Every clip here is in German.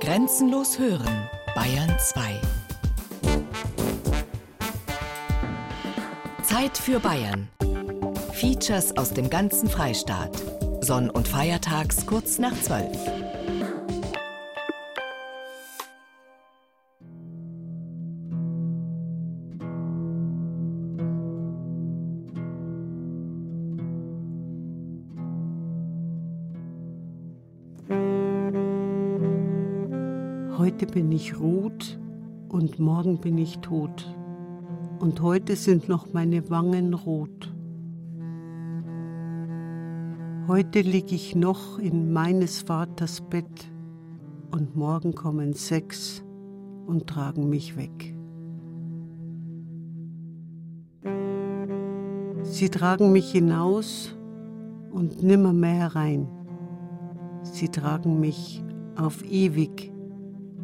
Grenzenlos hören, Bayern 2. Zeit für Bayern. Features aus dem ganzen Freistaat. Sonn- und Feiertags kurz nach 12. bin ich rot und morgen bin ich tot. Und heute sind noch meine Wangen rot. Heute lieg ich noch in meines Vaters Bett und morgen kommen sechs und tragen mich weg. Sie tragen mich hinaus und nimmermehr herein. Sie tragen mich auf ewig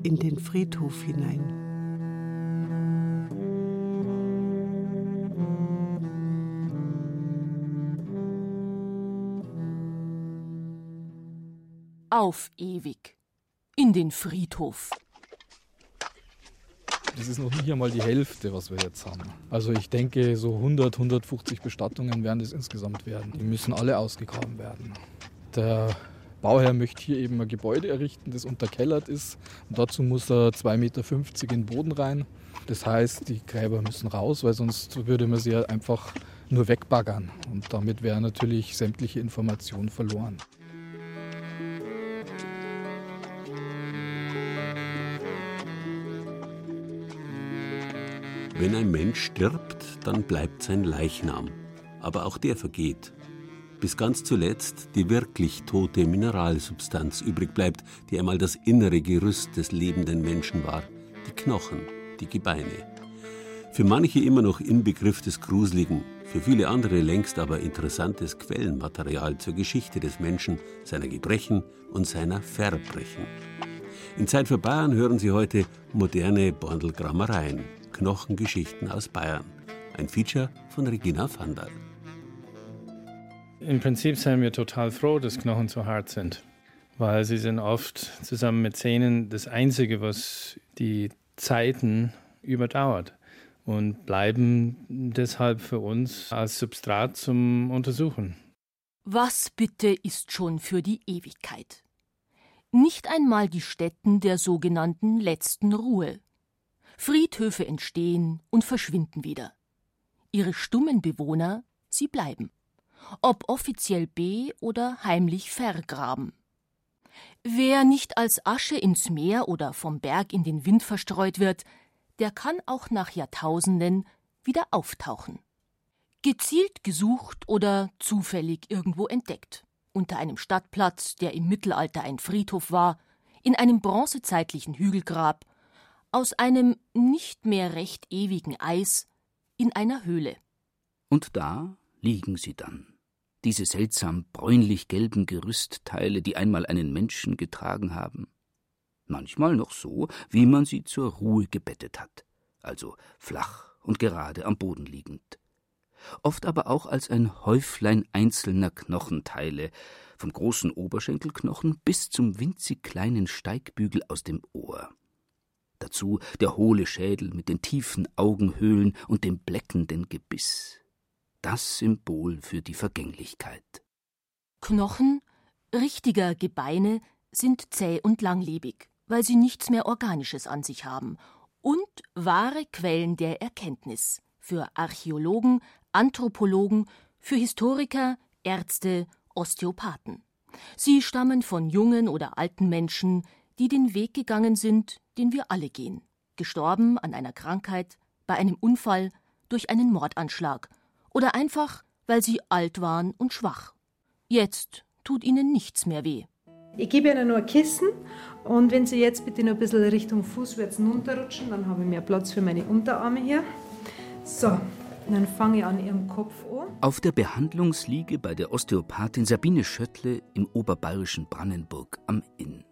in den Friedhof hinein. Auf ewig. In den Friedhof. Das ist noch nicht einmal die Hälfte, was wir jetzt haben. Also ich denke, so 100, 150 Bestattungen werden es insgesamt werden. Die müssen alle ausgegraben werden. Der Bauherr möchte hier eben ein Gebäude errichten, das unterkellert ist. Und dazu muss er 2,50 Meter in den Boden rein. Das heißt, die Gräber müssen raus, weil sonst würde man sie ja einfach nur wegbaggern. Und damit wäre natürlich sämtliche Information verloren. Wenn ein Mensch stirbt, dann bleibt sein Leichnam. Aber auch der vergeht bis ganz zuletzt die wirklich tote Mineralsubstanz übrig bleibt, die einmal das innere Gerüst des lebenden Menschen war, die Knochen, die Gebeine. Für manche immer noch Inbegriff des Gruseligen, für viele andere längst aber interessantes Quellenmaterial zur Geschichte des Menschen, seiner Gebrechen und seiner Verbrechen. In Zeit für Bayern hören Sie heute moderne Bondelgrammereien, Knochengeschichten aus Bayern. Ein Feature von Regina Vandal. Im Prinzip sind wir total froh, dass Knochen so hart sind, weil sie sind oft zusammen mit Zähnen das Einzige, was die Zeiten überdauert und bleiben deshalb für uns als Substrat zum Untersuchen. Was bitte ist schon für die Ewigkeit? Nicht einmal die Stätten der sogenannten letzten Ruhe. Friedhöfe entstehen und verschwinden wieder. Ihre stummen Bewohner, sie bleiben ob offiziell be- oder heimlich vergraben. Wer nicht als Asche ins Meer oder vom Berg in den Wind verstreut wird, der kann auch nach Jahrtausenden wieder auftauchen. Gezielt gesucht oder zufällig irgendwo entdeckt. Unter einem Stadtplatz, der im Mittelalter ein Friedhof war, in einem bronzezeitlichen Hügelgrab, aus einem nicht mehr recht ewigen Eis, in einer Höhle. Und da liegen sie dann, diese seltsam bräunlich-gelben Gerüstteile, die einmal einen Menschen getragen haben. Manchmal noch so, wie man sie zur Ruhe gebettet hat, also flach und gerade am Boden liegend. Oft aber auch als ein Häuflein einzelner Knochenteile, vom großen Oberschenkelknochen bis zum winzig kleinen Steigbügel aus dem Ohr. Dazu der hohle Schädel mit den tiefen Augenhöhlen und dem bleckenden Gebiss das Symbol für die Vergänglichkeit. Knochen richtiger Gebeine sind zäh und langlebig, weil sie nichts mehr Organisches an sich haben und wahre Quellen der Erkenntnis für Archäologen, Anthropologen, für Historiker, Ärzte, Osteopathen. Sie stammen von jungen oder alten Menschen, die den Weg gegangen sind, den wir alle gehen, gestorben an einer Krankheit, bei einem Unfall, durch einen Mordanschlag oder einfach, weil sie alt waren und schwach. Jetzt tut ihnen nichts mehr weh. Ich gebe ihnen nur ein Kissen und wenn sie jetzt bitte noch ein bisschen Richtung Fußwärts runterrutschen, dann habe ich mehr Platz für meine Unterarme hier. So, dann fange ich an ihrem Kopf an. Auf der Behandlungsliege bei der Osteopathin Sabine Schöttle im oberbayerischen Brandenburg am Inn.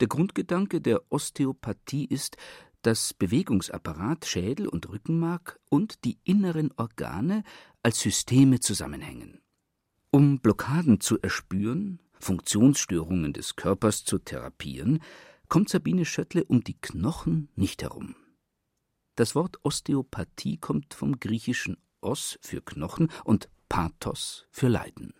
Der Grundgedanke der Osteopathie ist, dass Bewegungsapparat, Schädel und Rückenmark und die inneren Organe als Systeme zusammenhängen. Um Blockaden zu erspüren, Funktionsstörungen des Körpers zu therapieren, kommt Sabine Schöttle um die Knochen nicht herum. Das Wort Osteopathie kommt vom griechischen os für Knochen und pathos für Leiden.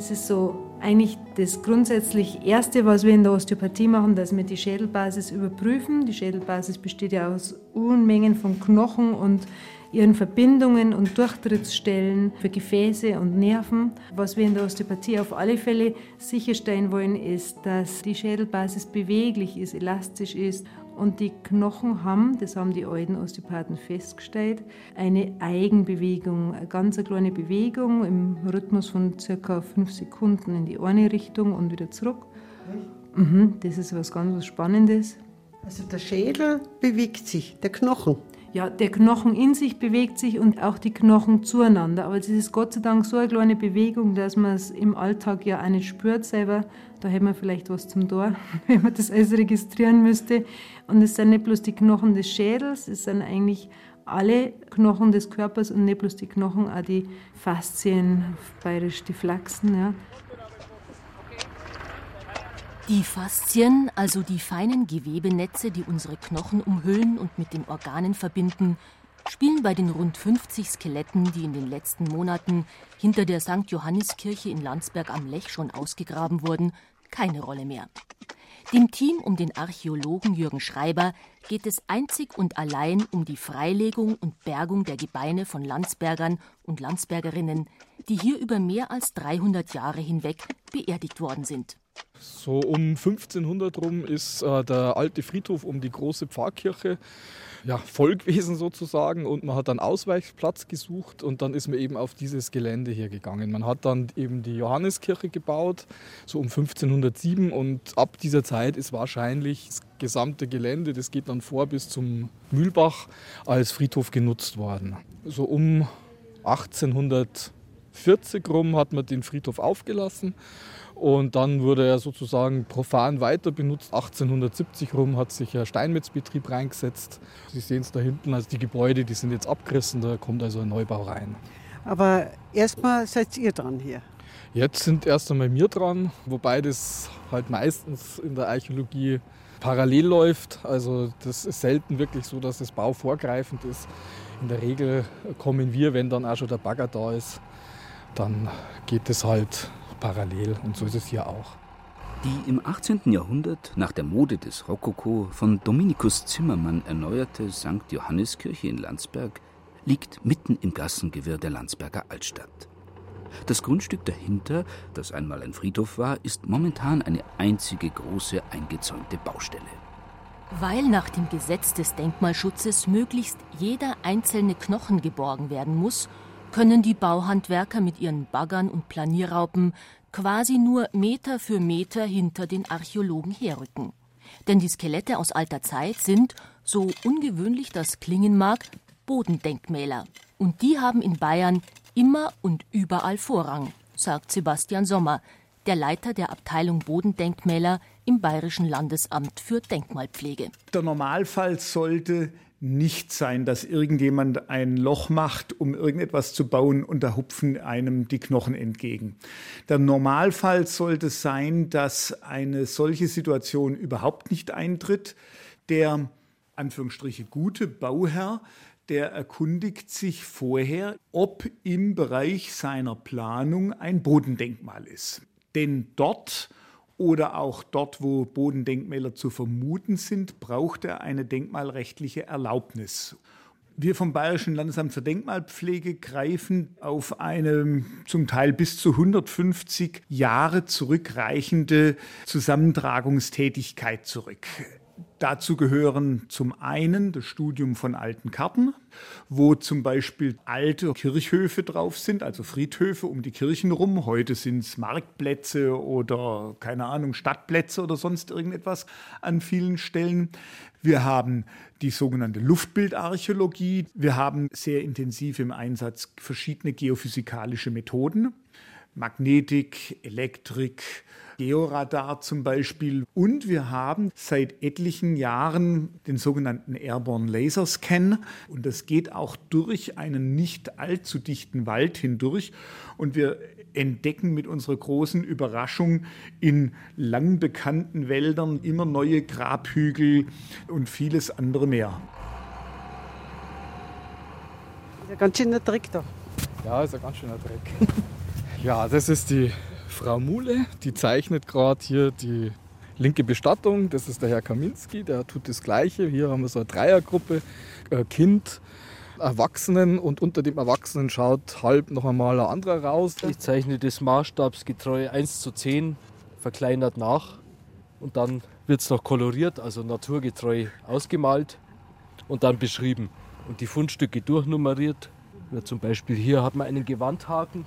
Das ist so eigentlich das grundsätzlich Erste, was wir in der Osteopathie machen, dass wir die Schädelbasis überprüfen. Die Schädelbasis besteht ja aus Unmengen von Knochen und ihren Verbindungen und Durchtrittsstellen für Gefäße und Nerven. Was wir in der Osteopathie auf alle Fälle sicherstellen wollen, ist, dass die Schädelbasis beweglich ist, elastisch ist und die Knochen haben, das haben die alten Osteopathen festgestellt, eine Eigenbewegung, eine ganz kleine Bewegung im Rhythmus von circa fünf Sekunden in die eine Richtung und wieder zurück. Mhm, das ist was ganz Spannendes. Also der Schädel bewegt sich, der Knochen ja, der Knochen in sich bewegt sich und auch die Knochen zueinander. Aber es ist Gott sei Dank so eine kleine Bewegung, dass man es im Alltag ja auch nicht spürt selber. Da hätte man vielleicht was zum Tor, wenn man das alles registrieren müsste. Und es sind nicht bloß die Knochen des Schädels, es sind eigentlich alle Knochen des Körpers und nicht bloß die Knochen, auch die Faszien, bayerisch die Flachsen. Ja. Die Faszien, also die feinen Gewebenetze, die unsere Knochen umhüllen und mit den Organen verbinden, spielen bei den rund 50 Skeletten, die in den letzten Monaten hinter der St. Johanniskirche in Landsberg am Lech schon ausgegraben wurden, keine Rolle mehr. Dem Team um den Archäologen Jürgen Schreiber geht es einzig und allein um die Freilegung und Bergung der Gebeine von Landsbergern und Landsbergerinnen, die hier über mehr als 300 Jahre hinweg beerdigt worden sind. So um 1500 rum ist äh, der alte Friedhof um die große Pfarrkirche ja, voll gewesen sozusagen und man hat dann Ausweichplatz gesucht und dann ist man eben auf dieses Gelände hier gegangen. Man hat dann eben die Johanneskirche gebaut, so um 1507 und ab dieser Zeit ist wahrscheinlich das gesamte Gelände, das geht dann vor bis zum Mühlbach, als Friedhof genutzt worden. So um 1840 rum hat man den Friedhof aufgelassen und dann wurde er sozusagen profan weiter benutzt. 1870 rum hat sich ein Steinmetzbetrieb reingesetzt. Sie sehen es da hinten, also die Gebäude, die sind jetzt abgerissen, da kommt also ein Neubau rein. Aber erstmal seid ihr dran hier. Jetzt sind erst einmal wir dran, wobei das halt meistens in der Archäologie parallel läuft. Also das ist selten wirklich so, dass das Bau vorgreifend ist. In der Regel kommen wir, wenn dann auch schon der Bagger da ist, dann geht es halt parallel und so ist es hier auch. Die im 18. Jahrhundert nach der Mode des Rokoko von Dominikus Zimmermann erneuerte St. Johanniskirche in Landsberg liegt mitten im Gassengewirr der Landsberger Altstadt. Das Grundstück dahinter, das einmal ein Friedhof war, ist momentan eine einzige große eingezäunte Baustelle. Weil nach dem Gesetz des Denkmalschutzes möglichst jeder einzelne Knochen geborgen werden muss, können die Bauhandwerker mit ihren Baggern und Planierraupen quasi nur Meter für Meter hinter den Archäologen herrücken. Denn die Skelette aus alter Zeit sind, so ungewöhnlich das klingen mag, Bodendenkmäler. Und die haben in Bayern immer und überall Vorrang, sagt Sebastian Sommer, der Leiter der Abteilung Bodendenkmäler im Bayerischen Landesamt für Denkmalpflege. Der Normalfall sollte nicht sein, dass irgendjemand ein Loch macht, um irgendetwas zu bauen und da hupfen einem die Knochen entgegen. Der Normalfall sollte sein, dass eine solche Situation überhaupt nicht eintritt. Der Anführungsstriche gute Bauherr, der erkundigt sich vorher, ob im Bereich seiner Planung ein Bodendenkmal ist. Denn dort oder auch dort, wo Bodendenkmäler zu vermuten sind, braucht er eine denkmalrechtliche Erlaubnis. Wir vom Bayerischen Landesamt für Denkmalpflege greifen auf eine zum Teil bis zu 150 Jahre zurückreichende Zusammentragungstätigkeit zurück. Dazu gehören zum einen das Studium von alten Karten, wo zum Beispiel alte Kirchhöfe drauf sind, also Friedhöfe um die Kirchen rum. Heute sind es Marktplätze oder keine Ahnung, Stadtplätze oder sonst irgendetwas an vielen Stellen. Wir haben die sogenannte Luftbildarchäologie. Wir haben sehr intensiv im Einsatz verschiedene geophysikalische Methoden. Magnetik, Elektrik, Georadar zum Beispiel. Und wir haben seit etlichen Jahren den sogenannten Airborne Laser Scan. Und das geht auch durch einen nicht allzu dichten Wald hindurch. Und wir entdecken mit unserer großen Überraschung in lang bekannten Wäldern immer neue Grabhügel und vieles andere mehr. Das ist ein ganz schöner Dreck da. Ja, ist ein ganz schöner Dreck. ja, das ist die Frau Mule, die zeichnet gerade hier die linke Bestattung. Das ist der Herr Kaminski, der tut das Gleiche. Hier haben wir so eine Dreiergruppe, Kind, Erwachsenen und unter dem Erwachsenen schaut halb noch einmal ein anderer raus. Ich zeichne das maßstabsgetreu 1 zu 10 verkleinert nach und dann wird es noch koloriert, also naturgetreu ausgemalt und dann beschrieben. Und die Fundstücke durchnummeriert. Ja, zum Beispiel hier hat man einen Gewandhaken,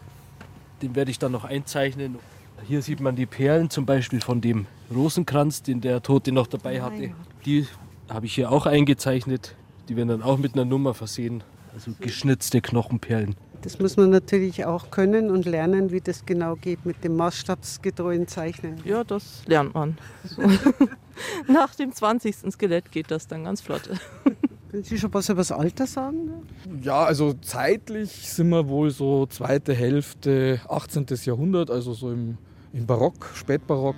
den werde ich dann noch einzeichnen. Hier sieht man die Perlen zum Beispiel von dem Rosenkranz, den der Tote noch dabei hatte. Die habe ich hier auch eingezeichnet. Die werden dann auch mit einer Nummer versehen. Also geschnitzte Knochenperlen. Das muss man natürlich auch können und lernen, wie das genau geht mit dem maßstabsgetreuen Zeichnen. Ja, das lernt man. So. Nach dem 20. Skelett geht das dann ganz flott. Können Sie schon was über das Alter sagen? Ja, also zeitlich sind wir wohl so zweite Hälfte 18. Jahrhundert, also so im, im Barock, Spätbarock.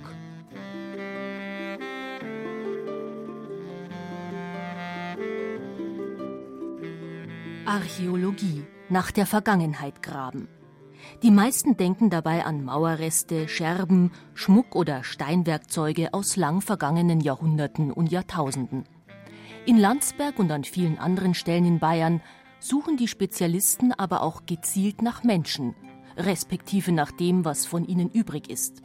Archäologie. Nach der Vergangenheit graben. Die meisten denken dabei an Mauerreste, Scherben, Schmuck oder Steinwerkzeuge aus lang vergangenen Jahrhunderten und Jahrtausenden. In Landsberg und an vielen anderen Stellen in Bayern suchen die Spezialisten aber auch gezielt nach Menschen, respektive nach dem, was von ihnen übrig ist.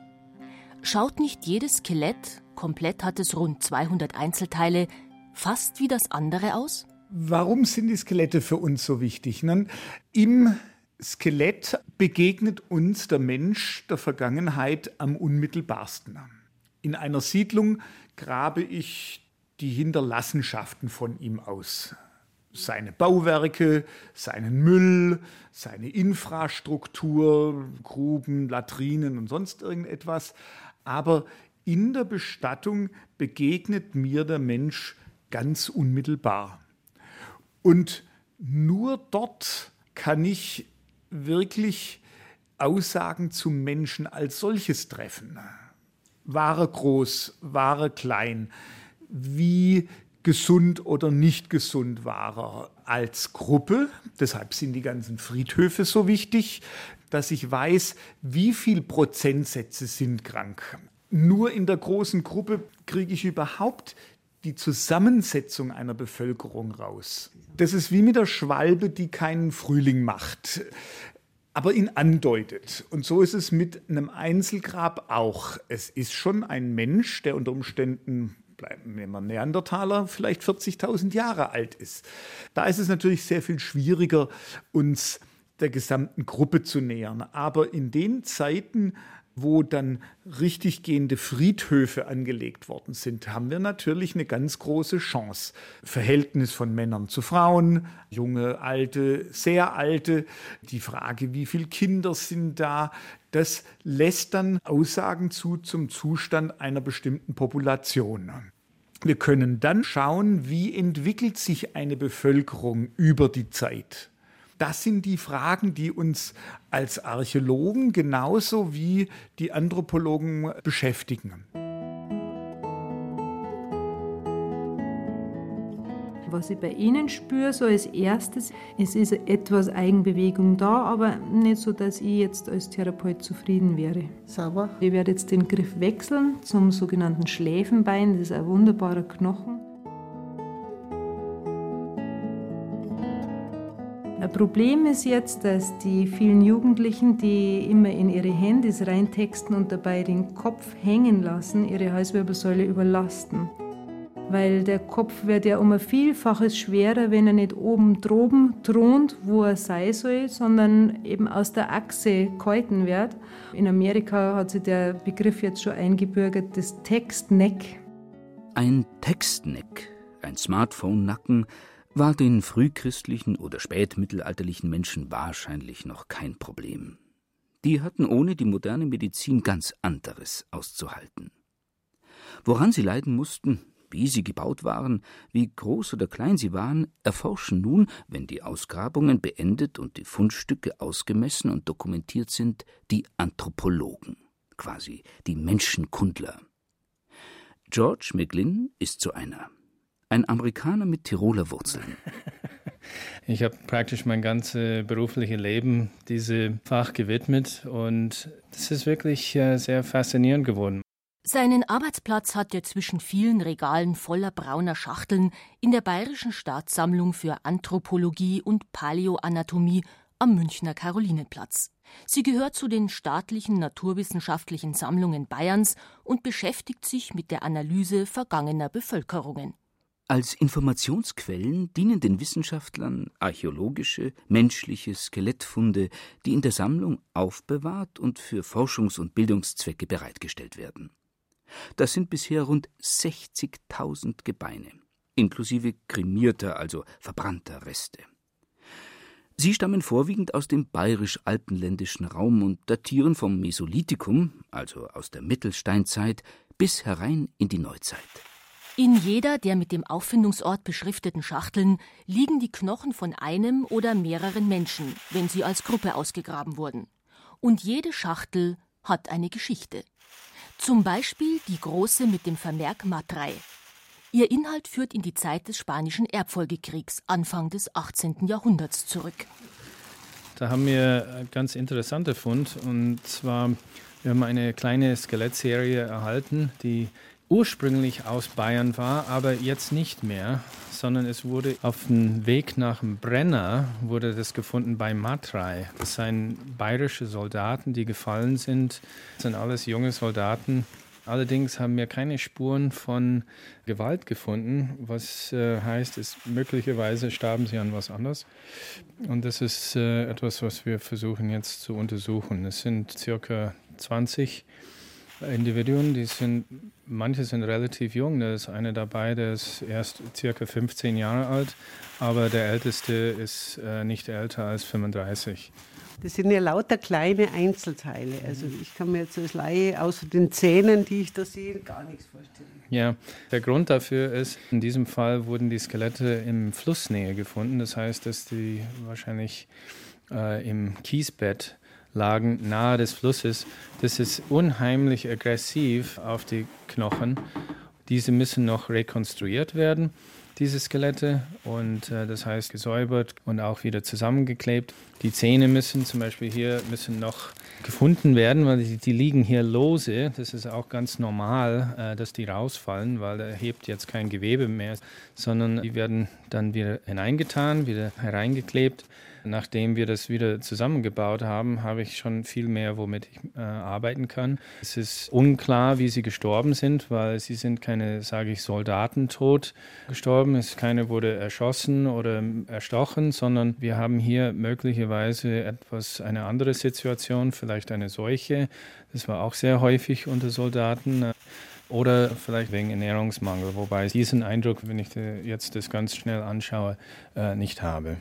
Schaut nicht jedes Skelett, komplett hat es rund 200 Einzelteile, fast wie das andere aus? Warum sind die Skelette für uns so wichtig? Nun, Im Skelett begegnet uns der Mensch der Vergangenheit am unmittelbarsten. In einer Siedlung grabe ich die Hinterlassenschaften von ihm aus. Seine Bauwerke, seinen Müll, seine Infrastruktur, Gruben, Latrinen und sonst irgendetwas. Aber in der Bestattung begegnet mir der Mensch ganz unmittelbar. Und nur dort kann ich wirklich Aussagen zum Menschen als solches treffen. War er groß, war er klein, wie gesund oder nicht gesund war er als Gruppe. Deshalb sind die ganzen Friedhöfe so wichtig, dass ich weiß, wie viel Prozentsätze sind krank. Nur in der großen Gruppe kriege ich überhaupt die Zusammensetzung einer Bevölkerung raus. Das ist wie mit der Schwalbe, die keinen Frühling macht, aber ihn andeutet. Und so ist es mit einem Einzelgrab auch. Es ist schon ein Mensch, der unter Umständen bleiben wir mal Neandertaler vielleicht 40.000 Jahre alt ist. Da ist es natürlich sehr viel schwieriger, uns der gesamten Gruppe zu nähern. Aber in den Zeiten, wo dann richtig gehende Friedhöfe angelegt worden sind, haben wir natürlich eine ganz große Chance. Verhältnis von Männern zu Frauen, junge, alte, sehr alte, die Frage, wie viele Kinder sind da, das lässt dann Aussagen zu zum Zustand einer bestimmten Population. Wir können dann schauen, wie entwickelt sich eine Bevölkerung über die Zeit. Das sind die Fragen, die uns als Archäologen genauso wie die Anthropologen beschäftigen. Was ich bei Ihnen spüre, so als erstes, es ist etwas Eigenbewegung da, aber nicht so, dass ich jetzt als Therapeut zufrieden wäre. Sauber. Ich werde jetzt den Griff wechseln zum sogenannten Schläfenbein. Das ist ein wunderbarer Knochen. Ein Problem ist jetzt, dass die vielen Jugendlichen, die immer in ihre Handys reintexten und dabei den Kopf hängen lassen, ihre Halswirbelsäule überlasten weil der Kopf wird ja um ein Vielfaches schwerer, wenn er nicht oben droben thront, wo er sein soll, sondern eben aus der Achse gehalten wird. In Amerika hat sich der Begriff jetzt schon eingebürgert, das Textneck. Ein Textneck, ein Smartphone-Nacken, war den frühchristlichen oder spätmittelalterlichen Menschen wahrscheinlich noch kein Problem. Die hatten ohne die moderne Medizin ganz anderes auszuhalten. Woran sie leiden mussten, wie sie gebaut waren, wie groß oder klein sie waren, erforschen nun, wenn die Ausgrabungen beendet und die Fundstücke ausgemessen und dokumentiert sind, die Anthropologen, quasi die Menschenkundler. George McGlynn ist so einer. Ein Amerikaner mit Tiroler Wurzeln. Ich habe praktisch mein ganzes berufliches Leben diesem Fach gewidmet und es ist wirklich äh, sehr faszinierend geworden. Seinen Arbeitsplatz hat er zwischen vielen Regalen voller brauner Schachteln in der Bayerischen Staatssammlung für Anthropologie und Paläoanatomie am Münchner Karolinenplatz. Sie gehört zu den staatlichen naturwissenschaftlichen Sammlungen Bayerns und beschäftigt sich mit der Analyse vergangener Bevölkerungen. Als Informationsquellen dienen den Wissenschaftlern archäologische, menschliche Skelettfunde, die in der Sammlung aufbewahrt und für Forschungs- und Bildungszwecke bereitgestellt werden. Das sind bisher rund 60.000 Gebeine, inklusive kremierter, also verbrannter Reste. Sie stammen vorwiegend aus dem bayerisch-alpenländischen Raum und datieren vom Mesolithikum, also aus der Mittelsteinzeit, bis herein in die Neuzeit. In jeder der mit dem Auffindungsort beschrifteten Schachteln liegen die Knochen von einem oder mehreren Menschen, wenn sie als Gruppe ausgegraben wurden. Und jede Schachtel hat eine Geschichte. Zum Beispiel die große mit dem Vermerk Matrei. Ihr Inhalt führt in die Zeit des Spanischen Erbfolgekriegs, Anfang des 18. Jahrhunderts, zurück. Da haben wir einen ganz interessanten Fund. Und zwar, wir haben eine kleine Skelettserie erhalten, die ursprünglich aus Bayern war, aber jetzt nicht mehr, sondern es wurde auf dem Weg nach dem Brenner, wurde das gefunden bei Matrei. Das sind bayerische Soldaten, die gefallen sind. Das sind alles junge Soldaten. Allerdings haben wir keine Spuren von Gewalt gefunden, was äh, heißt, ist möglicherweise starben sie an was anderes. Und das ist äh, etwas, was wir versuchen jetzt zu untersuchen. Es sind circa 20 Individuen, die sind, manche sind relativ jung. Da ist einer dabei, der ist erst circa 15 Jahre alt, aber der älteste ist äh, nicht älter als 35. Das sind ja lauter kleine Einzelteile. Also ich kann mir jetzt als Laie außer den Zähnen, die ich da sehe, gar nichts vorstellen. Ja, der Grund dafür ist, in diesem Fall wurden die Skelette im Flussnähe gefunden. Das heißt, dass die wahrscheinlich äh, im Kiesbett lagen nahe des Flusses. Das ist unheimlich aggressiv auf die Knochen. Diese müssen noch rekonstruiert werden, diese Skelette, und äh, das heißt gesäubert und auch wieder zusammengeklebt. Die Zähne müssen zum Beispiel hier müssen noch gefunden werden, weil die, die liegen hier lose. Das ist auch ganz normal, äh, dass die rausfallen, weil er hebt jetzt kein Gewebe mehr, sondern die werden dann wieder hineingetan, wieder hereingeklebt. Nachdem wir das wieder zusammengebaut haben, habe ich schon viel mehr, womit ich äh, arbeiten kann. Es ist unklar, wie sie gestorben sind, weil sie sind keine, sage ich, Soldatentod gestorben. Es keine wurde erschossen oder erstochen, sondern wir haben hier möglicherweise etwas eine andere Situation, vielleicht eine Seuche. Das war auch sehr häufig unter Soldaten oder vielleicht wegen Ernährungsmangel, wobei ich diesen Eindruck, wenn ich jetzt das ganz schnell anschaue, äh, nicht habe.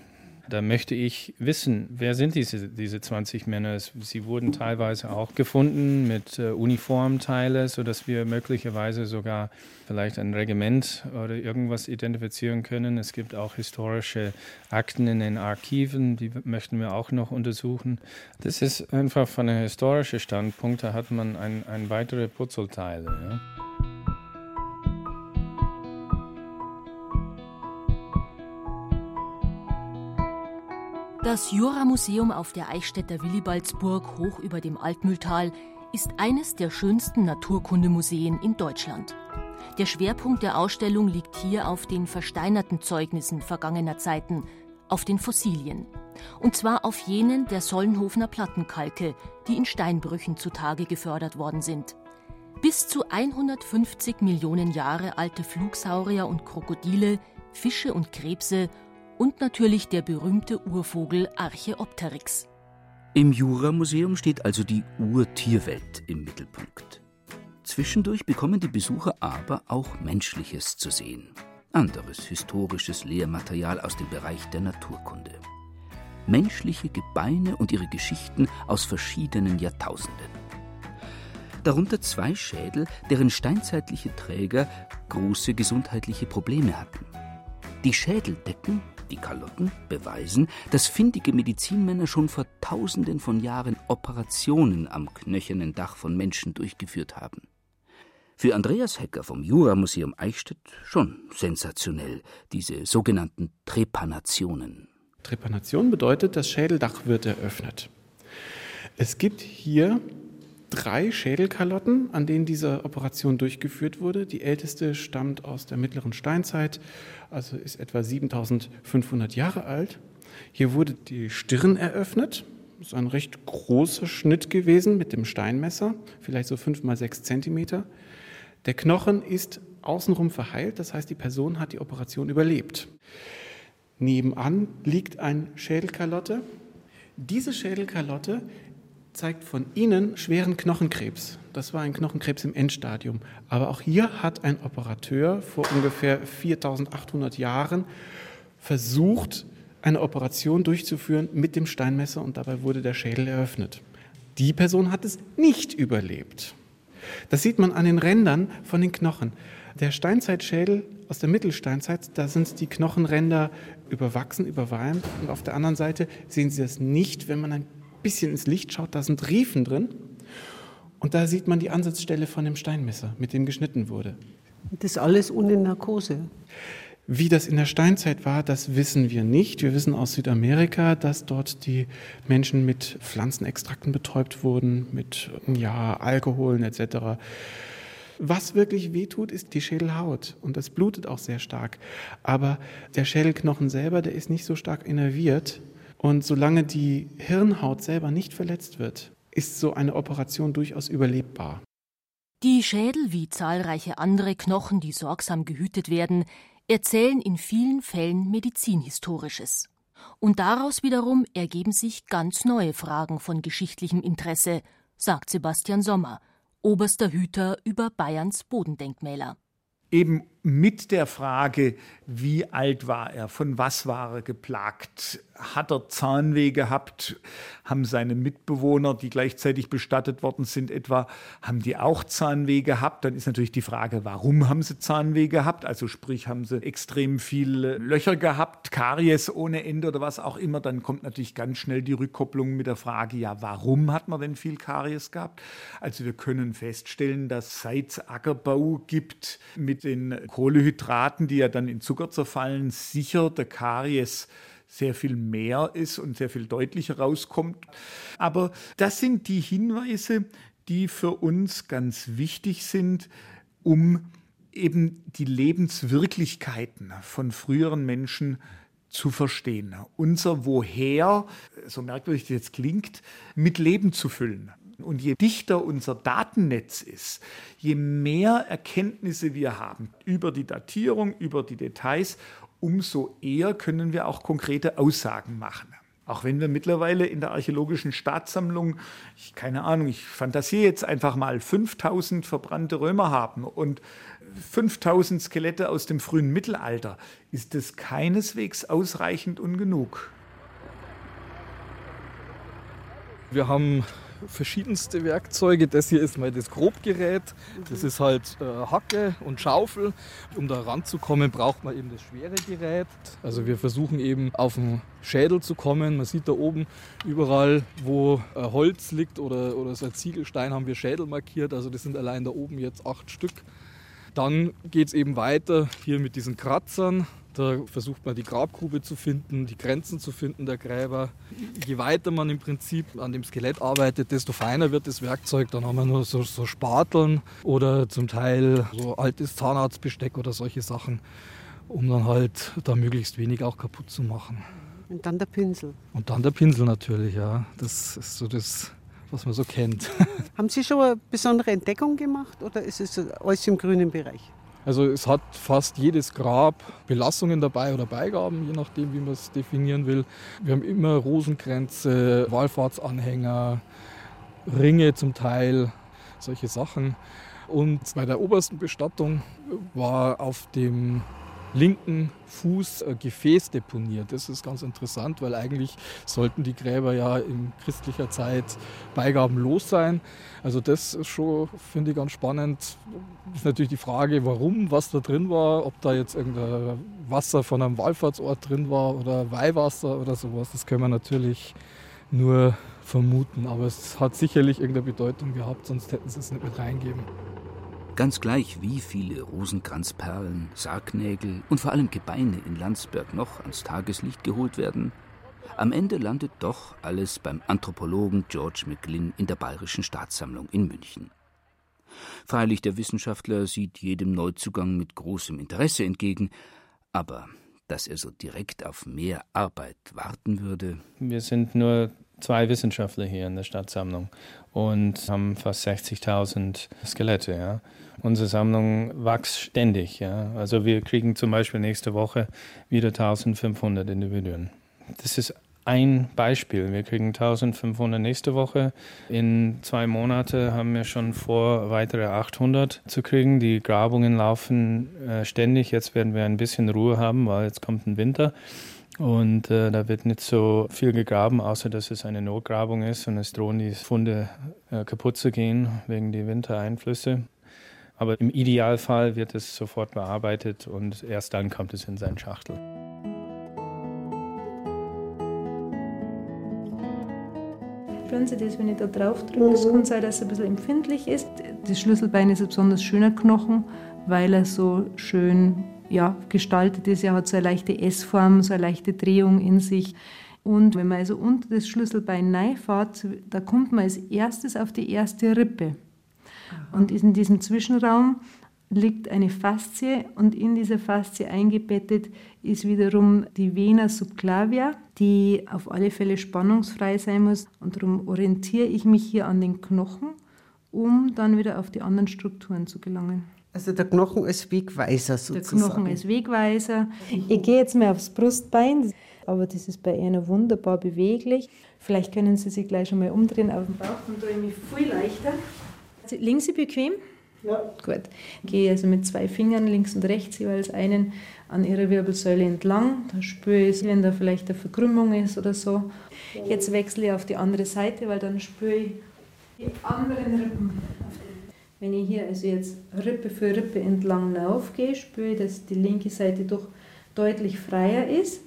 Da möchte ich wissen, wer sind diese, diese 20 Männer? Sie wurden teilweise auch gefunden mit äh, Uniformteile, sodass wir möglicherweise sogar vielleicht ein Regiment oder irgendwas identifizieren können. Es gibt auch historische Akten in den Archiven, die möchten wir auch noch untersuchen. Das ist einfach von einem historischen Standpunkt, da hat man ein, ein weitere Putzelteile. Ja. Das Jura-Museum auf der Eichstätter Willibaldsburg hoch über dem Altmühltal ist eines der schönsten Naturkundemuseen in Deutschland. Der Schwerpunkt der Ausstellung liegt hier auf den versteinerten Zeugnissen vergangener Zeiten, auf den Fossilien. Und zwar auf jenen der Sollenhofener Plattenkalke, die in Steinbrüchen zutage gefördert worden sind. Bis zu 150 Millionen Jahre alte Flugsaurier und Krokodile, Fische und Krebse und natürlich der berühmte Urvogel Archaeopteryx. Im Jura-Museum steht also die Urtierwelt im Mittelpunkt. Zwischendurch bekommen die Besucher aber auch Menschliches zu sehen. Anderes historisches Lehrmaterial aus dem Bereich der Naturkunde. menschliche Gebeine und ihre Geschichten aus verschiedenen Jahrtausenden. Darunter zwei Schädel, deren steinzeitliche Träger große gesundheitliche Probleme hatten. Die Schädeldecken, die Kalotten, beweisen, dass findige Medizinmänner schon vor Tausenden von Jahren Operationen am knöchernen Dach von Menschen durchgeführt haben. Für Andreas Hecker vom Juramuseum Eichstätt schon sensationell, diese sogenannten Trepanationen. Trepanation bedeutet, das Schädeldach wird eröffnet. Es gibt hier drei Schädelkalotten, an denen diese Operation durchgeführt wurde. Die älteste stammt aus der mittleren Steinzeit, also ist etwa 7500 Jahre alt. Hier wurde die Stirn eröffnet. Das ist ein recht großer Schnitt gewesen mit dem Steinmesser, vielleicht so fünf mal sechs Zentimeter. Der Knochen ist außenrum verheilt, das heißt, die Person hat die Operation überlebt. Nebenan liegt ein Schädelkalotte. Diese Schädelkalotte zeigt von innen schweren Knochenkrebs. Das war ein Knochenkrebs im Endstadium. Aber auch hier hat ein Operateur vor ungefähr 4800 Jahren versucht, eine Operation durchzuführen mit dem Steinmesser und dabei wurde der Schädel eröffnet. Die Person hat es nicht überlebt. Das sieht man an den Rändern von den Knochen. Der Steinzeitschädel aus der Mittelsteinzeit, da sind die Knochenränder überwachsen, überwalmt. Und auf der anderen Seite sehen Sie das nicht, wenn man ein bisschen ins Licht schaut, da sind Riefen drin. Und da sieht man die Ansatzstelle von dem Steinmesser, mit dem geschnitten wurde. Das alles ohne Narkose. Wie das in der Steinzeit war, das wissen wir nicht. Wir wissen aus Südamerika, dass dort die Menschen mit Pflanzenextrakten betäubt wurden, mit ja, Alkoholen etc. Was wirklich wehtut, ist die Schädelhaut und das blutet auch sehr stark. Aber der Schädelknochen selber, der ist nicht so stark innerviert, und solange die Hirnhaut selber nicht verletzt wird, ist so eine Operation durchaus überlebbar. Die Schädel wie zahlreiche andere Knochen, die sorgsam gehütet werden, erzählen in vielen Fällen Medizinhistorisches. Und daraus wiederum ergeben sich ganz neue Fragen von geschichtlichem Interesse, sagt Sebastian Sommer, oberster Hüter über Bayerns Bodendenkmäler. Eben mit der Frage, wie alt war er, von was war er geplagt, hat er Zahnweh gehabt, haben seine Mitbewohner, die gleichzeitig bestattet worden sind, etwa, haben die auch Zahnweh gehabt? Dann ist natürlich die Frage, warum haben sie Zahnweh gehabt? Also sprich, haben sie extrem viele Löcher gehabt, Karies ohne Ende oder was auch immer? Dann kommt natürlich ganz schnell die Rückkopplung mit der Frage, ja, warum hat man denn viel Karies gehabt? Also wir können feststellen, dass seit Ackerbau gibt mit den Kohlehydraten, die ja dann in Zucker zerfallen, sicher der Karies sehr viel mehr ist und sehr viel deutlicher rauskommt. Aber das sind die Hinweise, die für uns ganz wichtig sind, um eben die Lebenswirklichkeiten von früheren Menschen zu verstehen. Unser Woher, so merkwürdig das jetzt klingt, mit Leben zu füllen. Und je dichter unser Datennetz ist, je mehr Erkenntnisse wir haben über die Datierung, über die Details, umso eher können wir auch konkrete Aussagen machen. Auch wenn wir mittlerweile in der archäologischen Staatssammlung, ich, keine Ahnung, ich fantasiere jetzt einfach mal 5000 verbrannte Römer haben und 5000 Skelette aus dem frühen Mittelalter, ist das keineswegs ausreichend und genug. Wir haben verschiedenste Werkzeuge. Das hier ist mal das Grobgerät. Das ist halt äh, Hacke und Schaufel. Um da ranzukommen, braucht man eben das schwere Gerät. Also wir versuchen eben auf den Schädel zu kommen. Man sieht da oben überall, wo äh, Holz liegt oder, oder so ein Ziegelstein, haben wir Schädel markiert. Also das sind allein da oben jetzt acht Stück. Dann geht es eben weiter hier mit diesen Kratzern. Da versucht man die Grabgrube zu finden, die Grenzen zu finden der Gräber. Je weiter man im Prinzip an dem Skelett arbeitet, desto feiner wird das Werkzeug. Dann haben wir nur so, so Spateln oder zum Teil so altes Zahnarztbesteck oder solche Sachen, um dann halt da möglichst wenig auch kaputt zu machen. Und dann der Pinsel. Und dann der Pinsel natürlich, ja. Das ist so das, was man so kennt. Haben Sie schon eine besondere Entdeckung gemacht oder ist es alles im grünen Bereich? Also es hat fast jedes Grab Belassungen dabei oder Beigaben, je nachdem, wie man es definieren will. Wir haben immer Rosenkränze, Wallfahrtsanhänger, Ringe zum Teil, solche Sachen. Und bei der obersten Bestattung war auf dem linken Fuß äh, Gefäß deponiert. Das ist ganz interessant, weil eigentlich sollten die Gräber ja in christlicher Zeit beigabenlos sein. Also das ist schon, finde ich, ganz spannend. Ist natürlich die Frage, warum, was da drin war, ob da jetzt irgendein Wasser von einem Wallfahrtsort drin war oder Weihwasser oder sowas. Das können wir natürlich nur vermuten, aber es hat sicherlich irgendeine Bedeutung gehabt, sonst hätten sie es nicht mit reingeben. Ganz gleich, wie viele Rosenkranzperlen, Sargnägel und vor allem Gebeine in Landsberg noch ans Tageslicht geholt werden, am Ende landet doch alles beim Anthropologen George McGlynn in der Bayerischen Staatssammlung in München. Freilich, der Wissenschaftler sieht jedem Neuzugang mit großem Interesse entgegen, aber dass er so direkt auf mehr Arbeit warten würde. Wir sind nur zwei Wissenschaftler hier in der Stadtsammlung und haben fast 60.000 Skelette. Ja. Unsere Sammlung wächst ständig. Ja. Also wir kriegen zum Beispiel nächste Woche wieder 1500 Individuen. Das ist ein Beispiel. Wir kriegen 1500 nächste Woche. In zwei Monaten haben wir schon vor, weitere 800 zu kriegen. Die Grabungen laufen äh, ständig. Jetzt werden wir ein bisschen Ruhe haben, weil jetzt kommt ein Winter. Und äh, da wird nicht so viel gegraben, außer dass es eine Notgrabung ist und es drohen die Funde äh, kaputt zu gehen wegen der Wintereinflüsse. Aber im Idealfall wird es sofort bearbeitet und erst dann kommt es in seinen Schachtel. Spüren Sie das, wenn ich da drauf drücke? Es kann sein, dass es ein bisschen empfindlich ist. Das Schlüsselbein ist ein besonders schöner Knochen, weil er so schön ja, gestaltet ist. Er hat so eine leichte S-Form, so eine leichte Drehung in sich. Und wenn man also unter das Schlüsselbein reinfährt, da kommt man als erstes auf die erste Rippe. Und in diesem Zwischenraum liegt eine Faszie und in dieser Faszie eingebettet ist wiederum die Vena subclavia, die auf alle Fälle spannungsfrei sein muss. Und darum orientiere ich mich hier an den Knochen, um dann wieder auf die anderen Strukturen zu gelangen. Also der Knochen als Wegweiser sozusagen. Der Knochen als Wegweiser. Ich gehe jetzt mal aufs Brustbein, aber das ist bei einer wunderbar beweglich. Vielleicht können Sie sich gleich schon mal umdrehen auf den Bauch, dann tue ich mich viel leichter. Liegen Sie bequem? Ja. Gut. Ich gehe also mit zwei Fingern links und rechts jeweils einen an Ihrer Wirbelsäule entlang. Da spüre ich, wenn da vielleicht eine Verkrümmung ist oder so. Jetzt wechsle ich auf die andere Seite, weil dann spüre ich die anderen Rippen wenn ich hier also jetzt Rippe für Rippe entlang aufgehe, spüre ich, dass die linke Seite doch deutlich freier ist.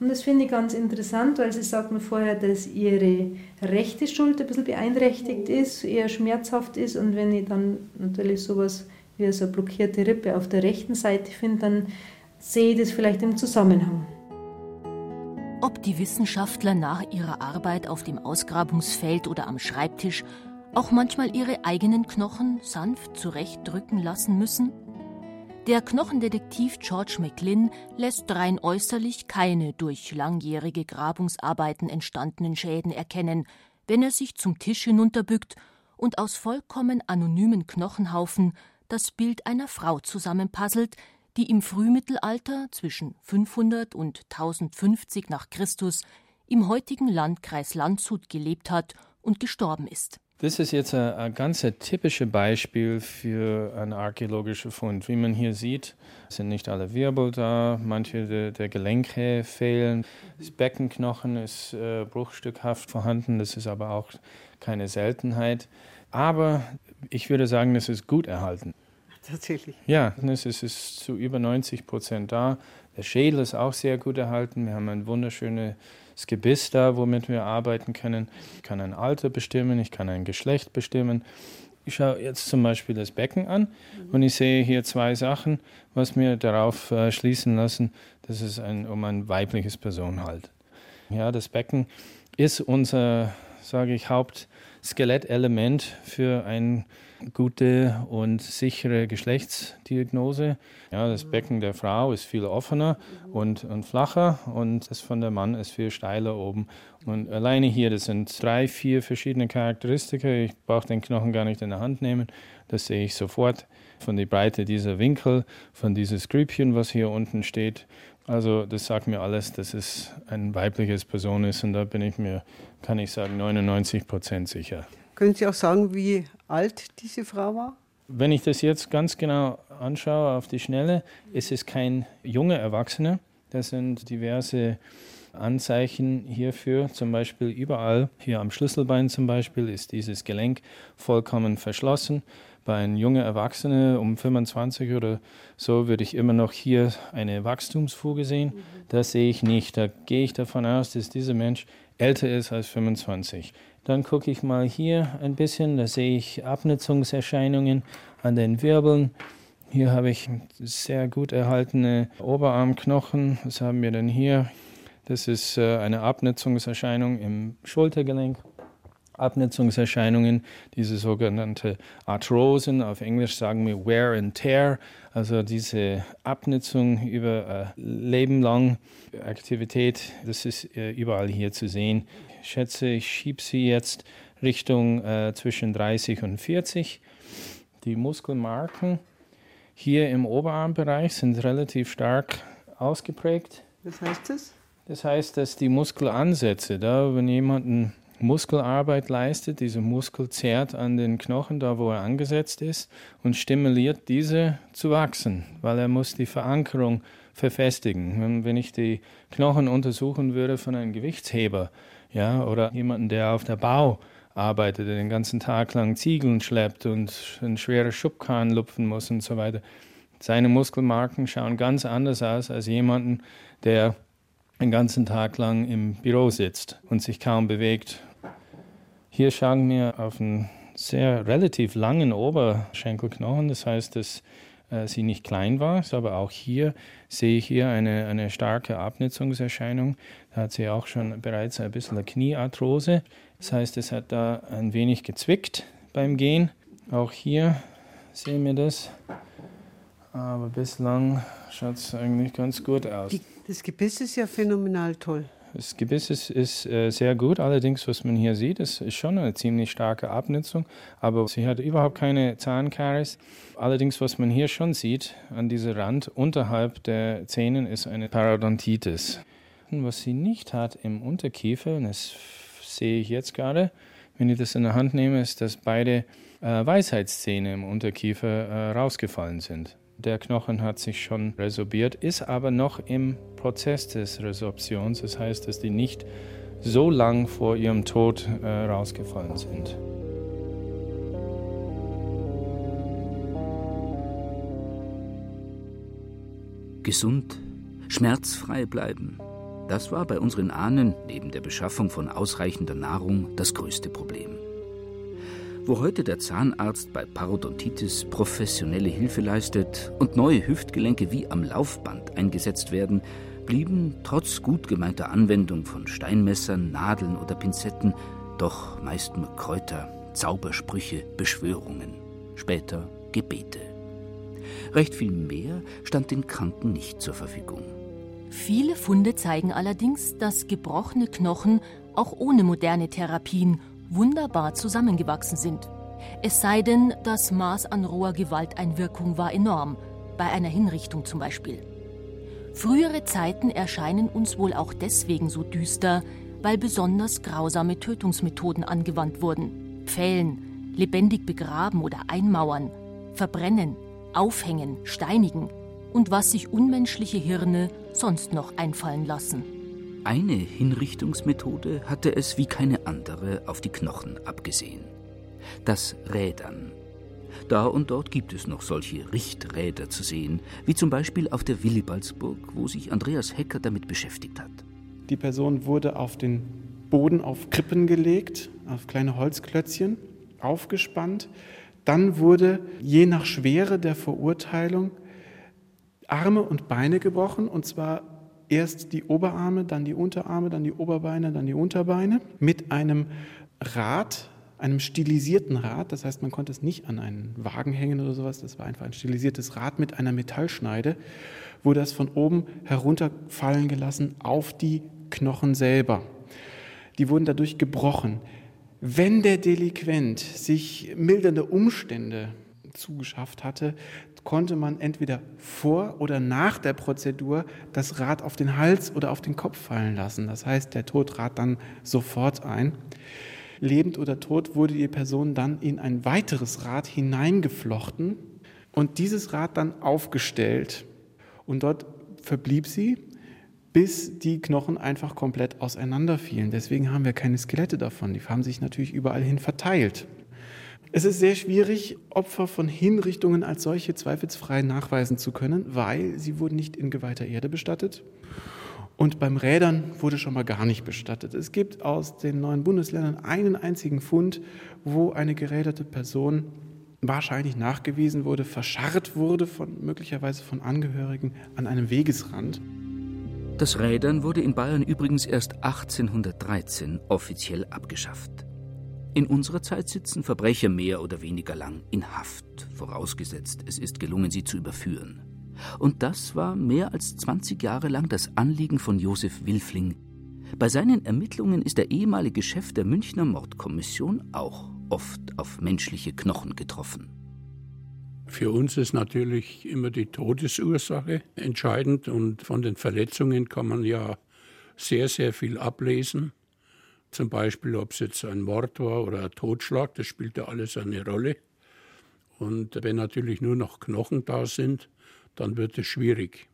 Und das finde ich ganz interessant, weil sie sagt mir vorher, dass ihre rechte Schulter ein bisschen beeinträchtigt ist, eher schmerzhaft ist. Und wenn ich dann natürlich sowas wie so eine blockierte Rippe auf der rechten Seite finde, dann sehe ich das vielleicht im Zusammenhang. Ob die Wissenschaftler nach ihrer Arbeit auf dem Ausgrabungsfeld oder am Schreibtisch auch manchmal ihre eigenen Knochen sanft zurechtdrücken lassen müssen? Der Knochendetektiv George McLinn lässt rein äußerlich keine durch langjährige Grabungsarbeiten entstandenen Schäden erkennen, wenn er sich zum Tisch hinunterbückt und aus vollkommen anonymen Knochenhaufen das Bild einer Frau zusammenpuzzelt, die im Frühmittelalter zwischen 500 und 1050 nach Christus im heutigen Landkreis Landshut gelebt hat und gestorben ist. Das ist jetzt ein, ein ganz typisches Beispiel für einen archäologischen Fund. Wie man hier sieht, sind nicht alle Wirbel da, manche der, der Gelenke fehlen. Das Beckenknochen ist äh, bruchstückhaft vorhanden, das ist aber auch keine Seltenheit. Aber ich würde sagen, das ist gut erhalten. Tatsächlich. Ja, es ist zu über 90 Prozent da. Der Schädel ist auch sehr gut erhalten. Wir haben ein wunderschönes Gebiss da, womit wir arbeiten können. Ich kann ein Alter bestimmen, ich kann ein Geschlecht bestimmen. Ich schaue jetzt zum Beispiel das Becken an und ich sehe hier zwei Sachen, was mir darauf äh, schließen lassen, dass es ein, um ein weibliches Person handelt. Ja, das Becken ist unser, sage ich, Hauptskelettelement für ein gute und sichere Geschlechtsdiagnose. Ja, das Becken der Frau ist viel offener und, und flacher und das von der Mann ist viel steiler oben. Und alleine hier, das sind drei, vier verschiedene Charakteristika. Ich brauche den Knochen gar nicht in der Hand nehmen. Das sehe ich sofort von der Breite dieser Winkel, von dieses Grübchen, was hier unten steht. Also das sagt mir alles, dass es ein weibliches Person ist und da bin ich mir, kann ich sagen, 99 Prozent sicher. Können Sie auch sagen, wie alt diese Frau war? Wenn ich das jetzt ganz genau anschaue auf die Schnelle, ist es kein junger Erwachsener. Das sind diverse Anzeichen hierfür. Zum Beispiel überall, hier am Schlüsselbein zum Beispiel, ist dieses Gelenk vollkommen verschlossen. Bei einem jungen Erwachsenen um 25 oder so würde ich immer noch hier eine Wachstumsfuge sehen. Das sehe ich nicht. Da gehe ich davon aus, dass dieser Mensch älter ist als 25. Dann gucke ich mal hier ein bisschen, da sehe ich Abnutzungserscheinungen an den Wirbeln. Hier habe ich sehr gut erhaltene Oberarmknochen. Was haben wir denn hier? Das ist äh, eine Abnutzungserscheinung im Schultergelenk. Abnutzungserscheinungen, diese sogenannte Arthrosen, auf Englisch sagen wir Wear and Tear, also diese Abnutzung über äh, Leben lang Aktivität, das ist äh, überall hier zu sehen. Ich schätze, ich schiebe sie jetzt Richtung äh, zwischen 30 und 40. Die Muskelmarken hier im Oberarmbereich sind relativ stark ausgeprägt. Was heißt das? Das heißt, dass die Muskelansätze, da wenn jemand ein Muskelarbeit leistet. Dieser Muskel zerrt an den Knochen, da wo er angesetzt ist, und stimuliert diese zu wachsen, weil er muss die Verankerung verfestigen. Wenn, ich die Knochen untersuchen würde von einem Gewichtsheber, ja, oder jemanden, der auf der Bau arbeitet, der den ganzen Tag lang Ziegeln schleppt und einen schweren Schubkahn lupfen muss und so weiter. Seine Muskelmarken schauen ganz anders aus als jemanden, der den ganzen Tag lang im Büro sitzt und sich kaum bewegt. Hier schauen wir auf einen sehr relativ langen Oberschenkelknochen, das heißt, dass äh, sie nicht klein war, aber auch hier sehe ich hier eine, eine starke Abnutzungserscheinung. Da hat sie auch schon bereits ein bisschen eine Kniearthrose. Das heißt, es hat da ein wenig gezwickt beim Gehen. Auch hier sehen wir das. Aber bislang schaut es eigentlich ganz gut aus. Die, das Gebiss ist ja phänomenal toll. Das Gebiss ist, ist äh, sehr gut, allerdings, was man hier sieht, ist, ist schon eine ziemlich starke Abnutzung, aber sie hat überhaupt keine Zahnkaries. Allerdings, was man hier schon sieht, an diesem Rand unterhalb der Zähne, ist eine Parodontitis. Und was sie nicht hat im Unterkiefer, und das sehe ich jetzt gerade, wenn ich das in der Hand nehme, ist, dass beide äh, Weisheitszähne im Unterkiefer äh, rausgefallen sind. Der Knochen hat sich schon resorbiert, ist aber noch im Prozess des Resorptions. Das heißt, dass die nicht so lang vor ihrem Tod äh, rausgefallen sind. Gesund, schmerzfrei bleiben. Das war bei unseren Ahnen neben der Beschaffung von ausreichender Nahrung das größte Problem. Wo heute der Zahnarzt bei Parodontitis professionelle Hilfe leistet und neue Hüftgelenke wie am Laufband eingesetzt werden, blieben trotz gut gemeinter Anwendung von Steinmessern, Nadeln oder Pinzetten doch meist nur Kräuter, Zaubersprüche, Beschwörungen, später Gebete. Recht viel mehr stand den Kranken nicht zur Verfügung. Viele Funde zeigen allerdings, dass gebrochene Knochen auch ohne moderne Therapien wunderbar zusammengewachsen sind. Es sei denn, das Maß an roher Gewalteinwirkung war enorm, bei einer Hinrichtung zum Beispiel. Frühere Zeiten erscheinen uns wohl auch deswegen so düster, weil besonders grausame Tötungsmethoden angewandt wurden. Pfählen, lebendig begraben oder einmauern, verbrennen, aufhängen, steinigen und was sich unmenschliche Hirne sonst noch einfallen lassen. Eine Hinrichtungsmethode hatte es wie keine andere auf die Knochen abgesehen. Das Rädern. Da und dort gibt es noch solche Richträder zu sehen, wie zum Beispiel auf der Willibaldsburg, wo sich Andreas Hecker damit beschäftigt hat. Die Person wurde auf den Boden auf Krippen gelegt, auf kleine Holzklötzchen, aufgespannt. Dann wurde je nach Schwere der Verurteilung Arme und Beine gebrochen, und zwar erst die Oberarme, dann die Unterarme, dann die Oberbeine, dann die Unterbeine mit einem Rad, einem stilisierten Rad. Das heißt, man konnte es nicht an einen Wagen hängen oder sowas. Das war einfach ein stilisiertes Rad mit einer Metallschneide, wurde das von oben herunterfallen gelassen auf die Knochen selber. Die wurden dadurch gebrochen. Wenn der Delinquent sich mildernde Umstände zugeschafft hatte, konnte man entweder vor oder nach der Prozedur das Rad auf den Hals oder auf den Kopf fallen lassen. Das heißt, der Tod trat dann sofort ein. Lebend oder tot wurde die Person dann in ein weiteres Rad hineingeflochten. und dieses Rad dann aufgestellt. Und dort verblieb sie, bis die Knochen einfach komplett auseinanderfielen. Deswegen haben wir keine Skelette davon. Die haben sich natürlich überall hin verteilt. Es ist sehr schwierig, Opfer von Hinrichtungen als solche zweifelsfrei nachweisen zu können, weil sie wurden nicht in geweihter Erde bestattet. Und beim Rädern wurde schon mal gar nicht bestattet. Es gibt aus den neuen Bundesländern einen einzigen Fund, wo eine geräderte Person wahrscheinlich nachgewiesen wurde, verscharrt wurde, von, möglicherweise von Angehörigen an einem Wegesrand. Das Rädern wurde in Bayern übrigens erst 1813 offiziell abgeschafft. In unserer Zeit sitzen Verbrecher mehr oder weniger lang in Haft, vorausgesetzt, es ist gelungen, sie zu überführen. Und das war mehr als 20 Jahre lang das Anliegen von Josef Wilfling. Bei seinen Ermittlungen ist der ehemalige Chef der Münchner Mordkommission auch oft auf menschliche Knochen getroffen. Für uns ist natürlich immer die Todesursache entscheidend und von den Verletzungen kann man ja sehr, sehr viel ablesen. Zum Beispiel, ob es jetzt ein Mord war oder ein Totschlag, das spielt ja alles eine Rolle. Und wenn natürlich nur noch Knochen da sind, dann wird es schwierig.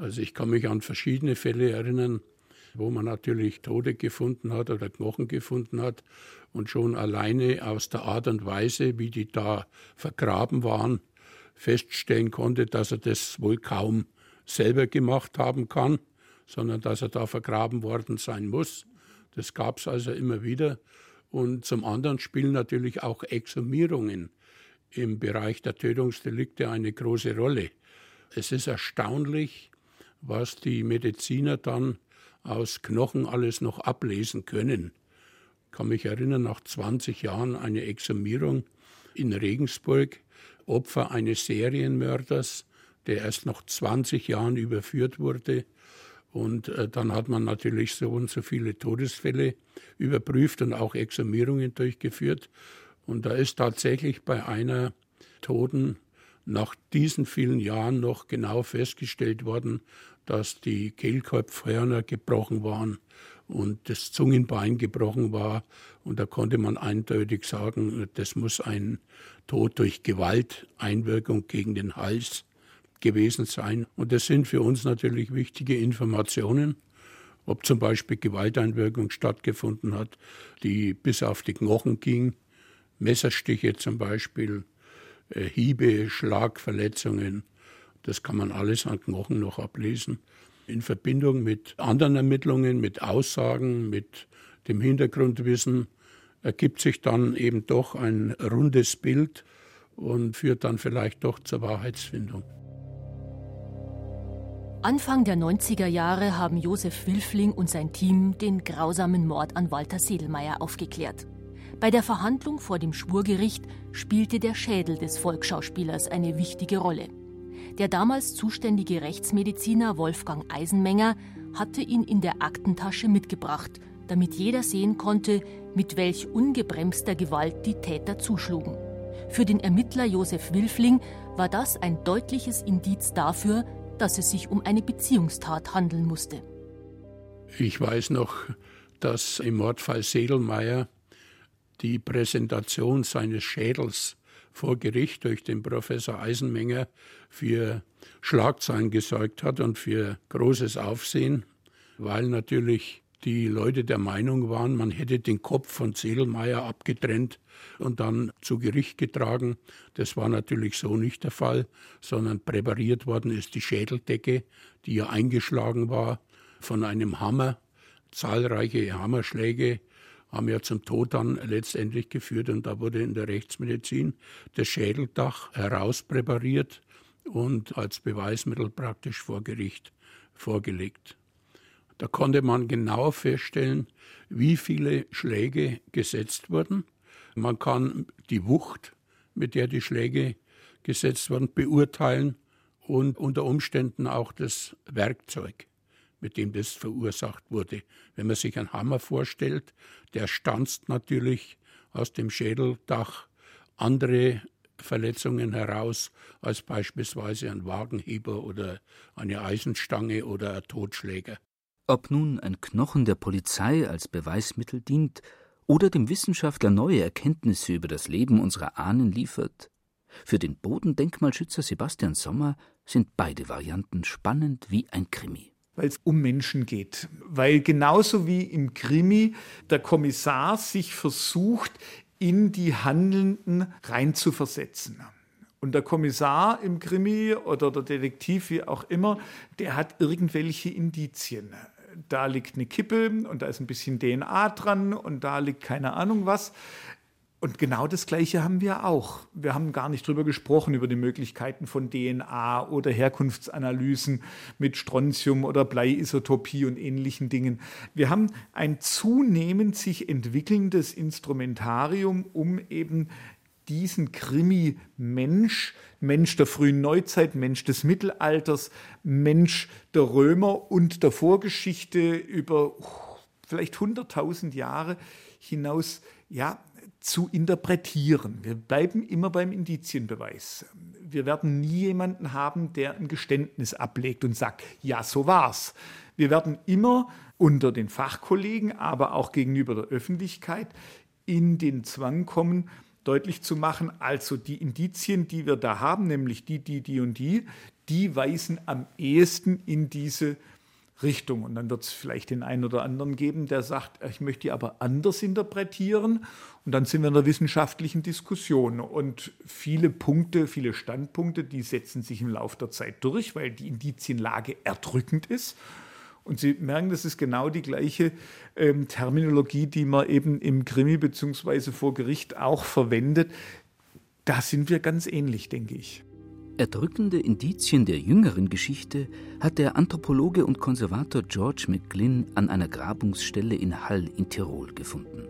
Also ich kann mich an verschiedene Fälle erinnern, wo man natürlich Tode gefunden hat oder Knochen gefunden hat und schon alleine aus der Art und Weise, wie die da vergraben waren, feststellen konnte, dass er das wohl kaum selber gemacht haben kann, sondern dass er da vergraben worden sein muss. Das gab es also immer wieder. Und zum anderen spielen natürlich auch Exhumierungen im Bereich der Tötungsdelikte eine große Rolle. Es ist erstaunlich, was die Mediziner dann aus Knochen alles noch ablesen können. Ich kann mich erinnern, nach 20 Jahren eine Exhumierung in Regensburg, Opfer eines Serienmörders, der erst nach 20 Jahren überführt wurde und äh, dann hat man natürlich so und so viele Todesfälle überprüft und auch Exhumierungen durchgeführt. Und da ist tatsächlich bei einer Toten nach diesen vielen Jahren noch genau festgestellt worden, dass die Kehlkopfhörner gebrochen waren und das Zungenbein gebrochen war. Und da konnte man eindeutig sagen, das muss ein Tod durch Gewalteinwirkung gegen den Hals gewesen sein. Und das sind für uns natürlich wichtige Informationen, ob zum Beispiel Gewalteinwirkung stattgefunden hat, die bis auf die Knochen ging, Messerstiche zum Beispiel, äh, Hiebe, Schlagverletzungen. Das kann man alles an Knochen noch ablesen. In Verbindung mit anderen Ermittlungen, mit Aussagen, mit dem Hintergrundwissen ergibt sich dann eben doch ein rundes Bild und führt dann vielleicht doch zur Wahrheitsfindung. Anfang der 90er Jahre haben Josef Wilfling und sein Team den grausamen Mord an Walter Sedelmeier aufgeklärt. Bei der Verhandlung vor dem Schwurgericht spielte der Schädel des Volksschauspielers eine wichtige Rolle. Der damals zuständige Rechtsmediziner Wolfgang Eisenmenger hatte ihn in der Aktentasche mitgebracht, damit jeder sehen konnte, mit welch ungebremster Gewalt die Täter zuschlugen. Für den Ermittler Josef Wilfling war das ein deutliches Indiz dafür, dass es sich um eine Beziehungstat handeln musste. Ich weiß noch, dass im Mordfall Sedelmeier die Präsentation seines Schädels vor Gericht durch den Professor Eisenmenger für Schlagzeilen gesorgt hat und für großes Aufsehen, weil natürlich die Leute der Meinung waren, man hätte den Kopf von Sedelmeier abgetrennt und dann zu Gericht getragen. Das war natürlich so nicht der Fall, sondern präpariert worden ist die Schädeldecke, die ja eingeschlagen war von einem Hammer. Zahlreiche Hammerschläge haben ja zum Tod dann letztendlich geführt und da wurde in der Rechtsmedizin das Schädeldach herauspräpariert und als Beweismittel praktisch vor Gericht vorgelegt. Da konnte man genau feststellen, wie viele Schläge gesetzt wurden. Man kann die Wucht, mit der die Schläge gesetzt wurden, beurteilen und unter Umständen auch das Werkzeug, mit dem das verursacht wurde. Wenn man sich einen Hammer vorstellt, der stanzt natürlich aus dem Schädeldach andere Verletzungen heraus als beispielsweise ein Wagenheber oder eine Eisenstange oder ein Totschläger. Ob nun ein Knochen der Polizei als Beweismittel dient oder dem Wissenschaftler neue Erkenntnisse über das Leben unserer Ahnen liefert, Für den Bodendenkmalschützer Sebastian Sommer sind beide Varianten spannend wie ein Krimi. Weil es um Menschen geht. Weil genauso wie im Krimi der Kommissar sich versucht, in die Handelnden reinzuversetzen. Und der Kommissar im Krimi oder der Detektiv, wie auch immer, der hat irgendwelche Indizien. Da liegt eine Kippe und da ist ein bisschen DNA dran und da liegt keine Ahnung was. Und genau das Gleiche haben wir auch. Wir haben gar nicht drüber gesprochen, über die Möglichkeiten von DNA oder Herkunftsanalysen mit Strontium oder Bleiisotopie und ähnlichen Dingen. Wir haben ein zunehmend sich entwickelndes Instrumentarium, um eben diesen Krimi-Mensch, Mensch der frühen Neuzeit, Mensch des Mittelalters, Mensch der Römer und der Vorgeschichte über vielleicht 100.000 Jahre hinaus, ja, zu interpretieren. Wir bleiben immer beim Indizienbeweis. Wir werden nie jemanden haben, der ein Geständnis ablegt und sagt, ja, so war's. Wir werden immer unter den Fachkollegen, aber auch gegenüber der Öffentlichkeit in den Zwang kommen, deutlich zu machen, also die Indizien, die wir da haben, nämlich die, die, die und die, die weisen am ehesten in diese Richtung. Und dann wird es vielleicht den einen oder anderen geben, der sagt, ich möchte die aber anders interpretieren. Und dann sind wir in der wissenschaftlichen Diskussion. Und viele Punkte, viele Standpunkte, die setzen sich im Laufe der Zeit durch, weil die Indizienlage erdrückend ist. Und Sie merken, das ist genau die gleiche ähm, Terminologie, die man eben im Krimi bzw. vor Gericht auch verwendet. Da sind wir ganz ähnlich, denke ich. Erdrückende Indizien der jüngeren Geschichte hat der Anthropologe und Konservator George McGlynn an einer Grabungsstelle in Hall in Tirol gefunden.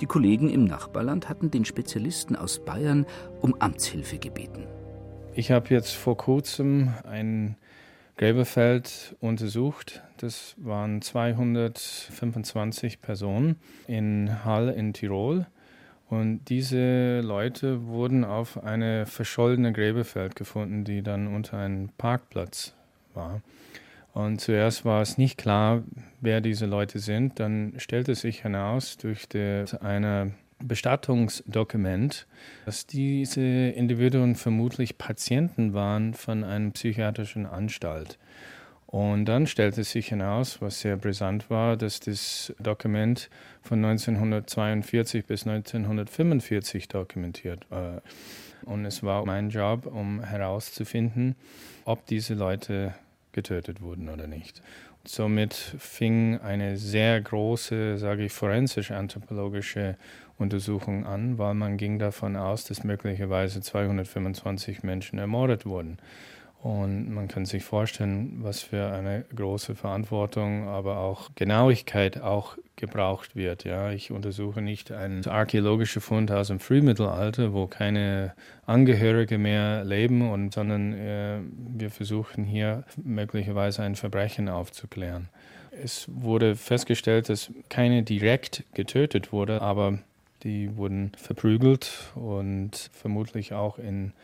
Die Kollegen im Nachbarland hatten den Spezialisten aus Bayern um Amtshilfe gebeten. Ich habe jetzt vor kurzem ein Gräberfeld untersucht. Das waren 225 Personen in Hall in Tirol. Und diese Leute wurden auf eine verschollene Gräberfeld gefunden, die dann unter einem Parkplatz war. Und zuerst war es nicht klar, wer diese Leute sind. Dann stellte sich hinaus durch ein Bestattungsdokument, dass diese Individuen vermutlich Patienten waren von einer psychiatrischen Anstalt. Und dann stellte sich hinaus, was sehr brisant war, dass das Dokument von 1942 bis 1945 dokumentiert war. Und es war mein Job, um herauszufinden, ob diese Leute getötet wurden oder nicht. Somit fing eine sehr große, sage ich, forensisch-anthropologische Untersuchung an, weil man ging davon aus, dass möglicherweise 225 Menschen ermordet wurden. Und man kann sich vorstellen, was für eine große Verantwortung, aber auch Genauigkeit auch gebraucht wird. Ja, ich untersuche nicht einen archäologischen Fund aus dem Frühmittelalter, wo keine Angehörige mehr leben, und, sondern äh, wir versuchen hier möglicherweise ein Verbrechen aufzuklären. Es wurde festgestellt, dass keine direkt getötet wurde, aber die wurden verprügelt und vermutlich auch in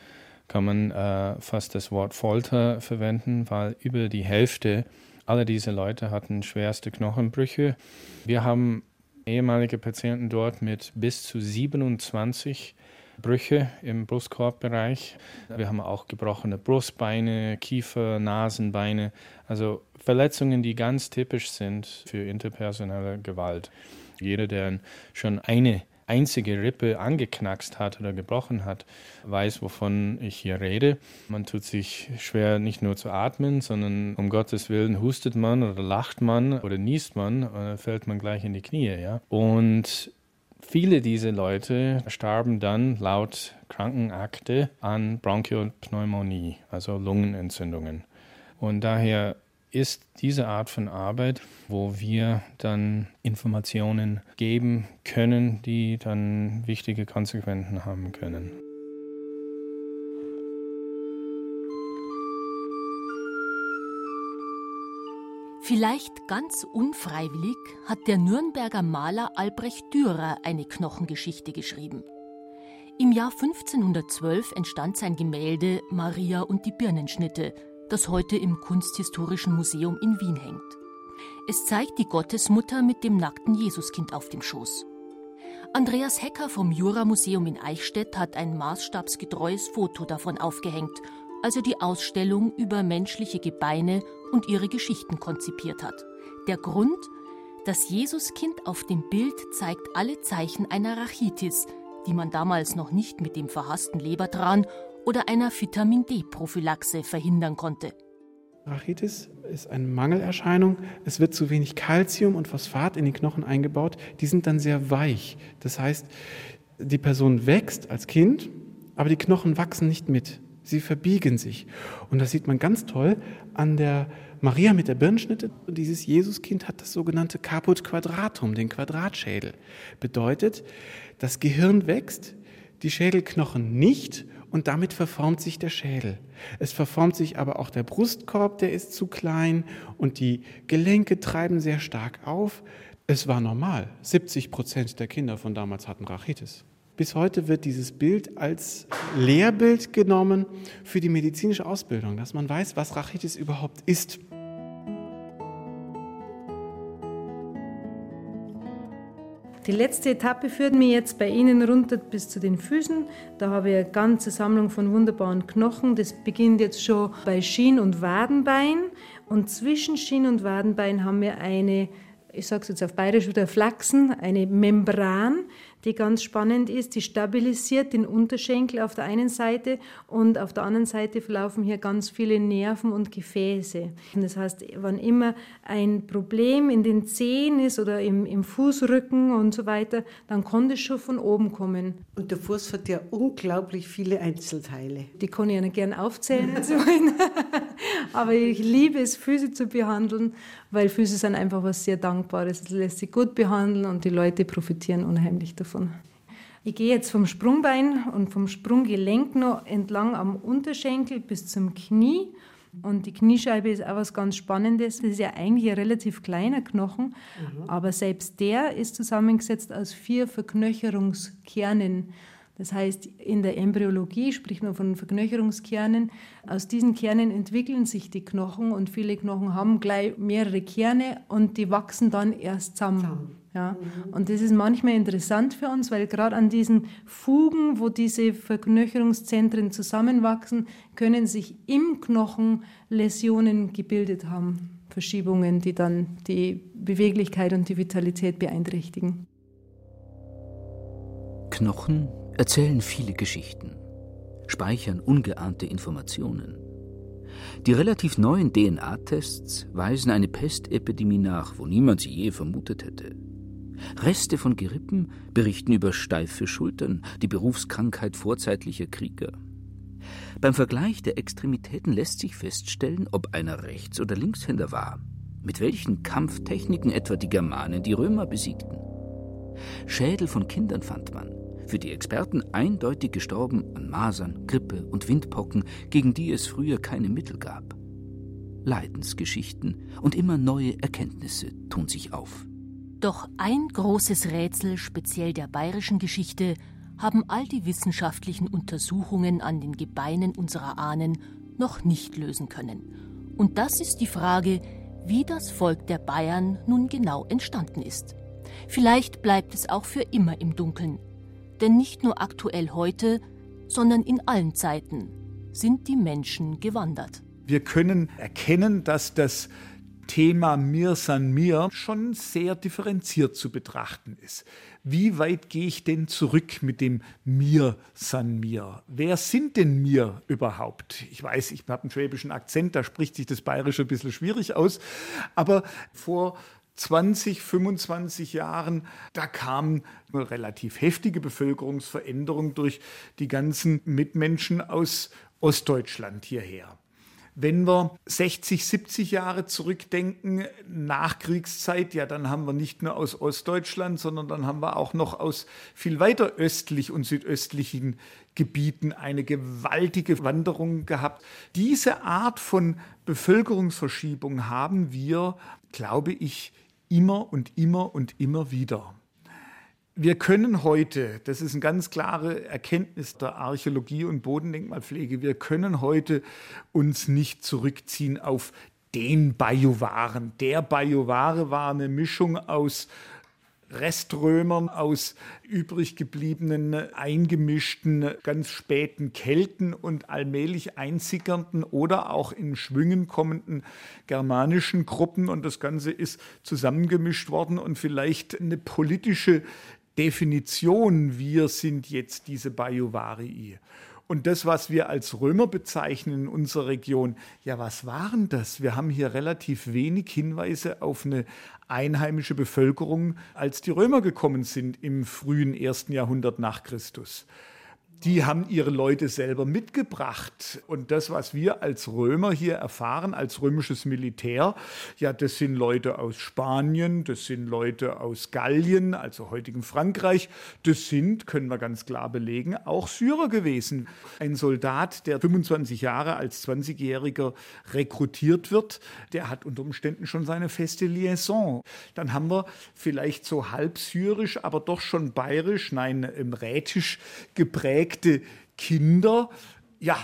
kann man äh, fast das Wort Folter verwenden, weil über die Hälfte aller dieser Leute hatten schwerste Knochenbrüche. Wir haben ehemalige Patienten dort mit bis zu 27 Brüche im Brustkorbbereich. Wir haben auch gebrochene Brustbeine, Kiefer, Nasenbeine, also Verletzungen, die ganz typisch sind für interpersonelle Gewalt. Jeder, der schon eine einzige Rippe angeknackst hat oder gebrochen hat, weiß, wovon ich hier rede. Man tut sich schwer, nicht nur zu atmen, sondern um Gottes Willen hustet man oder lacht man oder niest man, äh, fällt man gleich in die Knie. Ja? Und viele dieser Leute starben dann laut Krankenakte an Bronchiopneumonie, also Lungenentzündungen. Und daher ist diese Art von Arbeit, wo wir dann Informationen geben können, die dann wichtige Konsequenzen haben können. Vielleicht ganz unfreiwillig hat der Nürnberger Maler Albrecht Dürer eine Knochengeschichte geschrieben. Im Jahr 1512 entstand sein Gemälde Maria und die Birnenschnitte, das heute im Kunsthistorischen Museum in Wien hängt. Es zeigt die Gottesmutter mit dem nackten Jesuskind auf dem Schoß. Andreas Hecker vom Juramuseum in Eichstätt hat ein maßstabsgetreues Foto davon aufgehängt, als er die Ausstellung über menschliche Gebeine und ihre Geschichten konzipiert hat. Der Grund? Das Jesuskind auf dem Bild zeigt alle Zeichen einer Rachitis, die man damals noch nicht mit dem verhassten Lebertran oder einer Vitamin D-Prophylaxe verhindern konnte. Rachitis ist eine Mangelerscheinung. Es wird zu wenig Kalzium und Phosphat in die Knochen eingebaut. Die sind dann sehr weich. Das heißt, die Person wächst als Kind, aber die Knochen wachsen nicht mit. Sie verbiegen sich. Und das sieht man ganz toll an der Maria mit der Birnschnitte. Dieses Jesuskind hat das sogenannte Caput Quadratum, den Quadratschädel. Bedeutet, das Gehirn wächst, die Schädelknochen nicht und damit verformt sich der Schädel. Es verformt sich aber auch der Brustkorb, der ist zu klein und die Gelenke treiben sehr stark auf. Es war normal. 70 Prozent der Kinder von damals hatten Rachitis. Bis heute wird dieses Bild als Lehrbild genommen für die medizinische Ausbildung, dass man weiß, was Rachitis überhaupt ist. Die letzte Etappe führt mich jetzt bei Ihnen runter bis zu den Füßen. Da habe ich eine ganze Sammlung von wunderbaren Knochen. Das beginnt jetzt schon bei Schien- und Wadenbein. Und zwischen Schien- und Wadenbein haben wir eine, ich sage es jetzt auf Bayerisch wieder, Flachsen, eine Membran, die ganz spannend ist. Die stabilisiert den Unterschenkel auf der einen Seite und auf der anderen Seite verlaufen hier ganz viele Nerven und Gefäße. Und das heißt, wann immer ein Problem in den Zehen ist oder im, im Fußrücken und so weiter, dann kann das schon von oben kommen. Und der Fuß hat ja unglaublich viele Einzelteile. Die kann ich ja nicht gern aufzählen, aber ich liebe es, Füße zu behandeln, weil Füße sind einfach was sehr Dankbares. Es lässt sich gut behandeln und die Leute profitieren unheimlich davon. Ich gehe jetzt vom Sprungbein und vom Sprunggelenk noch entlang am Unterschenkel bis zum Knie. Und die Kniescheibe ist auch was ganz Spannendes. Das ist ja eigentlich ein relativ kleiner Knochen, mhm. aber selbst der ist zusammengesetzt aus vier Verknöcherungskernen. Das heißt, in der Embryologie spricht man von Verknöcherungskernen. Aus diesen Kernen entwickeln sich die Knochen und viele Knochen haben gleich mehrere Kerne und die wachsen dann erst zusammen. Ja. Mhm. Und das ist manchmal interessant für uns, weil gerade an diesen Fugen, wo diese Verknöcherungszentren zusammenwachsen, können sich im Knochen Läsionen gebildet haben. Verschiebungen, die dann die Beweglichkeit und die Vitalität beeinträchtigen. Knochen erzählen viele Geschichten, speichern ungeahnte Informationen. Die relativ neuen DNA-Tests weisen eine Pestepidemie nach, wo niemand sie je vermutet hätte. Reste von Gerippen berichten über steife Schultern, die Berufskrankheit vorzeitlicher Krieger. Beim Vergleich der Extremitäten lässt sich feststellen, ob einer Rechts- oder Linkshänder war, mit welchen Kampftechniken etwa die Germanen die Römer besiegten. Schädel von Kindern fand man, für die Experten eindeutig gestorben an Masern, Grippe und Windpocken, gegen die es früher keine Mittel gab. Leidensgeschichten und immer neue Erkenntnisse tun sich auf. Doch ein großes Rätsel speziell der bayerischen Geschichte haben all die wissenschaftlichen Untersuchungen an den Gebeinen unserer Ahnen noch nicht lösen können. Und das ist die Frage, wie das Volk der Bayern nun genau entstanden ist. Vielleicht bleibt es auch für immer im Dunkeln. Denn nicht nur aktuell heute, sondern in allen Zeiten sind die Menschen gewandert. Wir können erkennen, dass das Thema Mir san mir schon sehr differenziert zu betrachten ist. Wie weit gehe ich denn zurück mit dem Mir san mir? Wer sind denn mir überhaupt? Ich weiß, ich habe einen schwäbischen Akzent, da spricht sich das Bayerische ein bisschen schwierig aus, aber vor 20, 25 Jahren, da kam eine relativ heftige Bevölkerungsveränderung durch die ganzen Mitmenschen aus Ostdeutschland hierher. Wenn wir 60, 70 Jahre zurückdenken, Nachkriegszeit, ja, dann haben wir nicht nur aus Ostdeutschland, sondern dann haben wir auch noch aus viel weiter östlich und südöstlichen Gebieten eine gewaltige Wanderung gehabt. Diese Art von Bevölkerungsverschiebung haben wir, glaube ich, immer und immer und immer wieder wir können heute, das ist eine ganz klare Erkenntnis der Archäologie und Bodendenkmalpflege, wir können heute uns nicht zurückziehen auf den Bajuwaren. Der Bajuware war eine Mischung aus Reströmern, aus übrig gebliebenen, eingemischten, ganz späten Kelten und allmählich einsickernden oder auch in Schwüngen kommenden germanischen Gruppen. Und das Ganze ist zusammengemischt worden und vielleicht eine politische Definition, wir sind jetzt diese Bajuwarii. Und das, was wir als Römer bezeichnen in unserer Region, ja, was waren das? Wir haben hier relativ wenig Hinweise auf eine einheimische Bevölkerung, als die Römer gekommen sind im frühen ersten Jahrhundert nach Christus die haben ihre Leute selber mitgebracht. Und das, was wir als Römer hier erfahren, als römisches Militär, ja, das sind Leute aus Spanien, das sind Leute aus Gallien, also heutigen Frankreich, das sind, können wir ganz klar belegen, auch Syrer gewesen. Ein Soldat, der 25 Jahre als 20-Jähriger rekrutiert wird, der hat unter Umständen schon seine feste Liaison. Dann haben wir vielleicht so halb syrisch, aber doch schon bayerisch, nein, rätisch geprägt geprägte Kinder. Ja,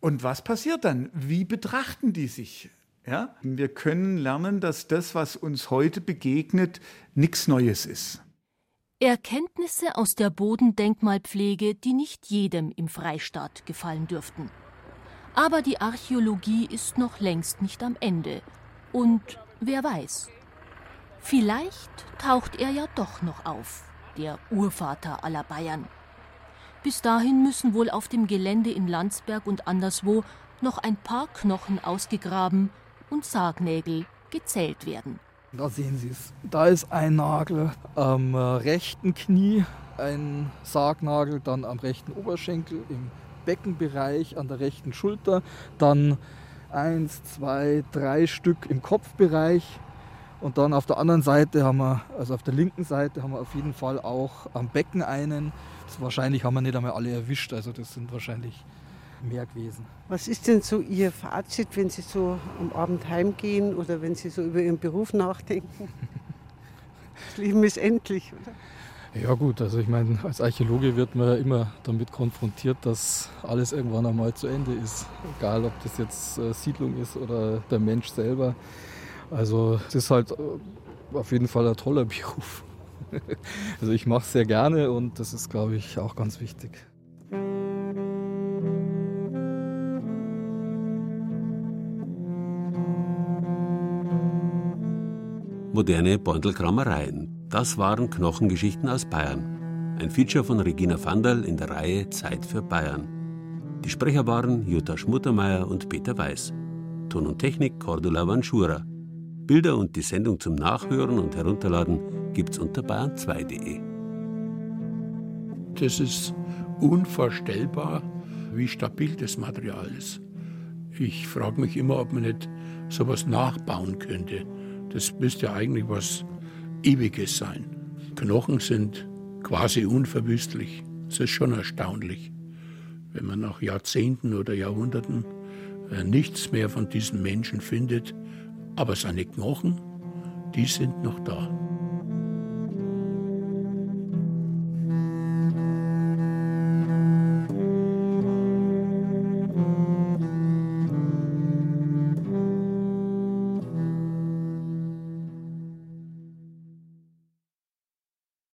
und was passiert dann? Wie betrachten die sich? Ja? Wir können lernen, dass das, was uns heute begegnet, nichts Neues ist. Erkenntnisse aus der Bodendenkmalpflege, die nicht jedem im Freistaat gefallen dürften. Aber die Archäologie ist noch längst nicht am Ende. Und wer weiß, vielleicht taucht er ja doch noch auf, der Urvater aller Bayern. Bis dahin müssen wohl auf dem Gelände in Landsberg und anderswo noch ein paar Knochen ausgegraben und Sargnägel gezählt werden. Da sehen Sie es. Da ist ein Nagel am äh, rechten Knie, ein Sargnagel, dann am rechten Oberschenkel, im Beckenbereich, an der rechten Schulter, dann eins, zwei, drei Stück im Kopfbereich. Und dann auf der anderen Seite haben wir, also auf der linken Seite haben wir auf jeden Fall auch am Becken einen, wahrscheinlich haben wir nicht einmal alle erwischt, also das sind wahrscheinlich mehr gewesen. Was ist denn so Ihr Fazit, wenn Sie so am Abend heimgehen oder wenn Sie so über Ihren Beruf nachdenken? Das Leben ist endlich, oder? Ja gut, also ich meine, als Archäologe wird man ja immer damit konfrontiert, dass alles irgendwann einmal zu Ende ist. Egal, ob das jetzt äh, Siedlung ist oder der Mensch selber. Also es ist halt äh, auf jeden Fall ein toller Beruf. Also ich mache es sehr gerne und das ist, glaube ich, auch ganz wichtig. Moderne Beutelkrammereien. Das waren Knochengeschichten aus Bayern. Ein Feature von Regina Vandal in der Reihe Zeit für Bayern. Die Sprecher waren Jutta Schmuttermeier und Peter Weiß. Ton und Technik Cordula Vanschura. Bilder und die Sendung zum Nachhören und Herunterladen gibt's unter bayern2.de. Das ist unvorstellbar, wie stabil das Material ist. Ich frage mich immer, ob man nicht sowas nachbauen könnte. Das müsste ja eigentlich was Ewiges sein. Knochen sind quasi unverwüstlich. Das ist schon erstaunlich, wenn man nach Jahrzehnten oder Jahrhunderten äh, nichts mehr von diesen Menschen findet, aber seine Knochen, die sind noch da.